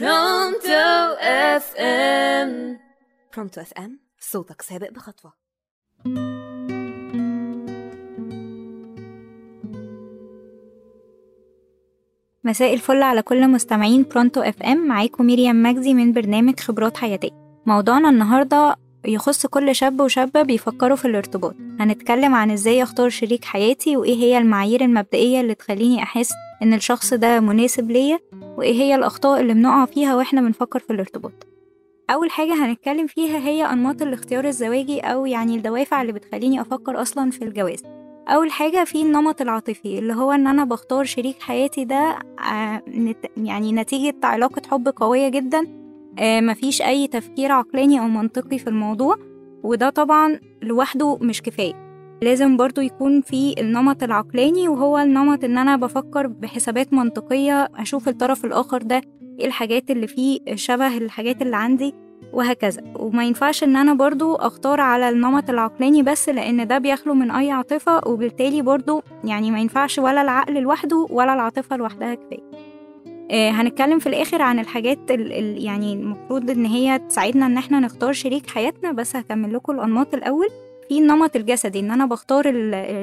برونتو اف ام برونتو اف ام صوتك سابق بخطوة. مساء الفل على كل مستمعين برونتو اف ام معاكم مريم مجدي من برنامج خبرات حياتية. موضوعنا النهاردة يخص كل شاب وشابة بيفكروا في الارتباط. هنتكلم عن إزاي أختار شريك حياتي وإيه هي المعايير المبدئية اللي تخليني أحس إن الشخص ده مناسب ليا وإيه هي الأخطاء اللي بنقع فيها وإحنا بنفكر في الارتباط. أول حاجة هنتكلم فيها هي أنماط الاختيار الزواجي أو يعني الدوافع اللي بتخليني أفكر أصلا في الجواز. أول حاجة في النمط العاطفي اللي هو إن أنا بختار شريك حياتي ده آه، يعني نتيجة علاقة حب قوية جدا آه، مفيش أي تفكير عقلاني أو منطقي في الموضوع وده طبعا لوحده مش كفاية. لازم برضو يكون في النمط العقلاني وهو النمط إن أنا بفكر بحسابات منطقية أشوف الطرف الآخر ده إيه الحاجات اللي فيه شبه الحاجات اللي عندي وهكذا. وما ينفعش إن أنا برضو أختار على النمط العقلاني بس لأن ده بيخلو من أي عاطفة وبالتالي برضو يعني ما ينفعش ولا العقل لوحده ولا العاطفة لوحدها كفاية. آه هنتكلم في الآخر عن الحاجات ال ال يعني المفروض إن هي تساعدنا إن إحنا نختار شريك حياتنا بس هكمل لكم الأنماط الأول. في النمط الجسدي إن أنا بختار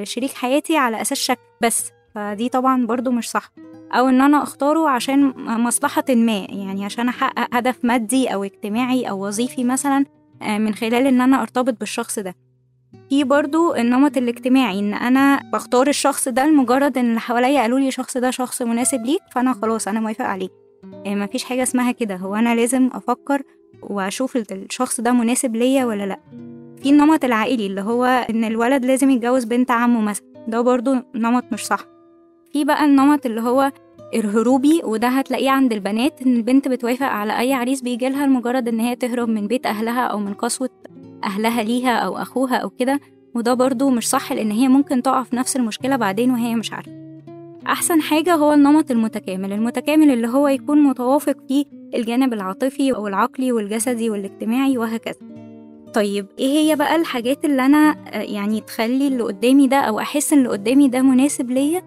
شريك حياتي على أساس شكل بس. فدي طبعا برضو مش صح. أو إن أنا أختاره عشان مصلحة ما يعني عشان أحقق هدف مادي أو اجتماعي أو وظيفي مثلا آه، من خلال إن أنا أرتبط بالشخص ده. في برضو النمط الاجتماعي إن أنا بختار الشخص ده لمجرد إن اللي حواليا قالوا لي الشخص ده شخص مناسب ليك فأنا خلاص أنا موافق عليه آه، مفيش حاجة اسمها كده. هو أنا لازم أفكر وأشوف ال- الشخص ده مناسب ليا ولا لأ. في النمط العائلي اللي هو إن الولد لازم يتجوز بنت عمه مثلا. ده برضو نمط مش صح. في بقى النمط اللي هو الهروبي وده هتلاقيه عند البنات إن البنت بتوافق على أي عريس بيجي لها لمجرد إن هي تهرب من بيت أهلها أو من قسوة أهلها ليها أو أخوها أو كده. وده برضو مش صح لأن هي ممكن تقع في نفس المشكلة بعدين وهي مش عارفة. أحسن حاجة هو النمط المتكامل. المتكامل اللي هو يكون متوافق فيه الجانب العاطفي والعقلي والجسدي والاجتماعي وهكذا. طيب إيه هي بقى الحاجات اللي أنا آه، يعني تخلي اللي قدامي ده أو أحس إن اللي قدامي ده مناسب ليا؟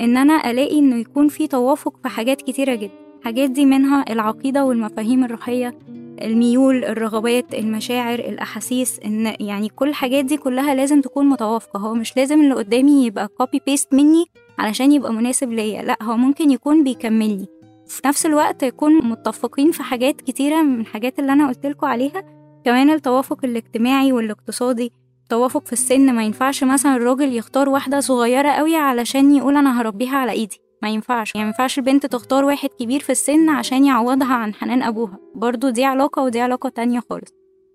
إن أنا ألاقي إنه يكون في توافق في حاجات كتيرة جدا. حاجات دي منها العقيدة والمفاهيم الروحية الميول الرغبات المشاعر الأحاسيس إن يعني كل الحاجات دي كلها لازم تكون متوافقة. هو مش لازم اللي قدامي يبقى copy paste مني علشان يبقى مناسب ليا لأ هو ممكن يكون بيكملني. في نفس الوقت يكون متفقين في حاجات كتيرة من الحاجات اللي أنا قلتلكوا عليها. كمان التوافق الاجتماعي والاقتصادي. توافق في السن ما ينفعش مثلا الراجل يختار واحدة صغيرة قوي علشان يقول أنا هربيها على إيدي. ما ينفعش. يعني ما ينفعش البنت تختار واحد كبير في السن عشان يعوضها عن حنان أبوها. برضو دي علاقة ودي علاقة تانية خالص.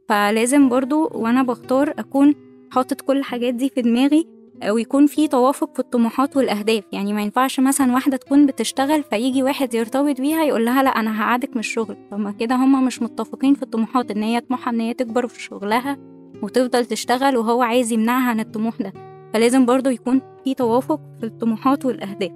فلازم برضو وأنا بختار أكون حاطط كل الحاجات دي في دماغي ويكون في توافق في الطموحات والأهداف. يعني ما ينفعش مثلا واحدة تكون بتشتغل فيجي واحد يرتبط بيها يقول لها لا أنا هقعدك من الشغل. طب ما كده هما مش متفقين في الطموحات إن هي طموحها إن هي تكبر في شغلها وتفضل تشتغل وهو عايز يمنعها عن الطموح ده. فلازم برضو يكون في توافق في الطموحات والأهداف.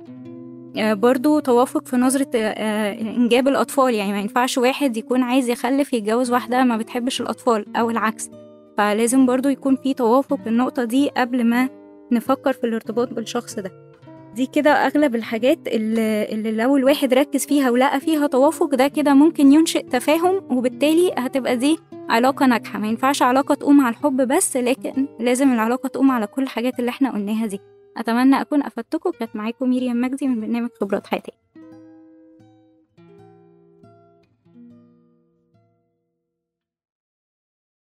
آه، برضو توافق في نظرة آه، آه، إنجاب الأطفال. يعني ما ينفعش واحد يكون عايز يخلف يتجوز واحدة ما بتحبش الأطفال أو العكس. فلازم برضو يكون في توافق في النقطة دي قبل ما نفكر في الارتباط بالشخص ده. دي كده أغلب الحاجات اللي, اللي لو الواحد ركز فيها ولقى فيها توافق ده كده ممكن ينشئ تفاهم وبالتالي هتبقى دي علاقة ناجحة. ما ينفعش علاقة تقوم على الحب بس لكن لازم العلاقة تقوم على كل الحاجات اللي إحنا قلناها دي. أتمنى أكون أفدتكم. كانت معاكم مريم مجدي من برنامج خبرات حياتية.